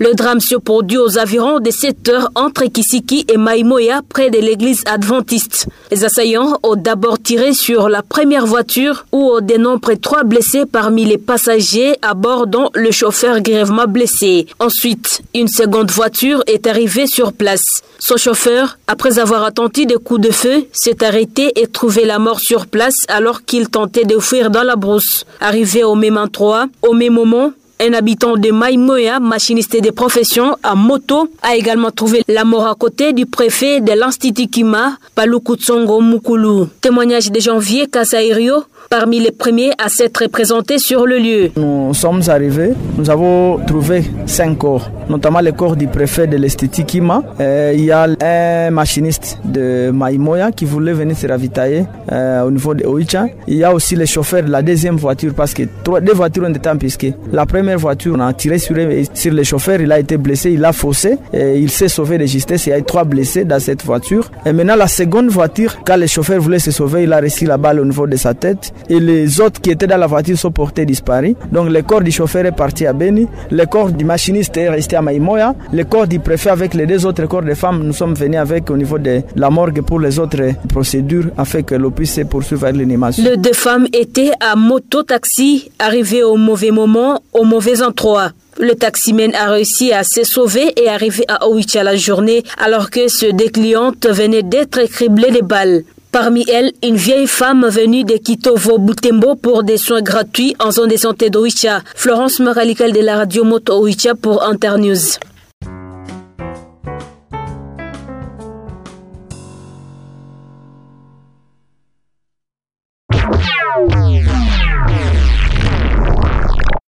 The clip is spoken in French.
Le drame se produit aux environs de 7 heures entre Kisiki et Maimoya près de l'église adventiste. Les assaillants ont d'abord tiré sur la première voiture où on dénombre trois blessés parmi les passagers à bord dont le chauffeur grièvement blessé. Ensuite, une seconde voiture est arrivée sur place. Son chauffeur, après avoir attendu des coups de feu, s'est arrêté et trouvé la mort sur place alors qu'il tentait de fuir dans la brousse. Arrivé au même endroit, au même moment, un habitant de Maïmoya, machiniste de profession à moto, a également trouvé la mort à côté du préfet de l'Institut Kima, Palukutsongo Mukulu. Témoignage de janvier Kasairio, parmi les premiers à s'être présentés sur le lieu. Nous sommes arrivés, nous avons trouvé cinq corps, notamment le corps du préfet de l'Institut Kima. Euh, il y a un machiniste de Maïmoya qui voulait venir se ravitailler euh, au niveau de Oicha. Il y a aussi le chauffeur de la deuxième voiture parce que deux voitures ont été empisquées. La première voiture, on a tiré sur, sur le chauffeur, il a été blessé, il a faussé, et il s'est sauvé de justesse. Il y a eu trois blessés dans cette voiture. Et maintenant, la seconde voiture, quand le chauffeur voulait se sauver, il a reçu la balle au niveau de sa tête. Et les autres qui étaient dans la voiture sont portés disparus. Donc, le corps du chauffeur est parti à Beni, le corps du machiniste est resté à Maïmoya, le corps du préfet avec les deux autres corps de femmes, nous sommes venus avec au niveau de la morgue pour les autres procédures afin que l'on puisse poursuivre l'animation. Les deux femmes étaient à moto-taxi, arrivées au mauvais moment, au mauvais endroit. Le taximène a réussi à se sauver et arriver à Owicha la journée alors que ce des clientes venait d'être criblé de balles. Parmi elles, une vieille femme venue de Kitovo Butembo pour des soins gratuits en zone de santé d'Owicha. Florence Moralical de la radio Moto Owicha pour Internews.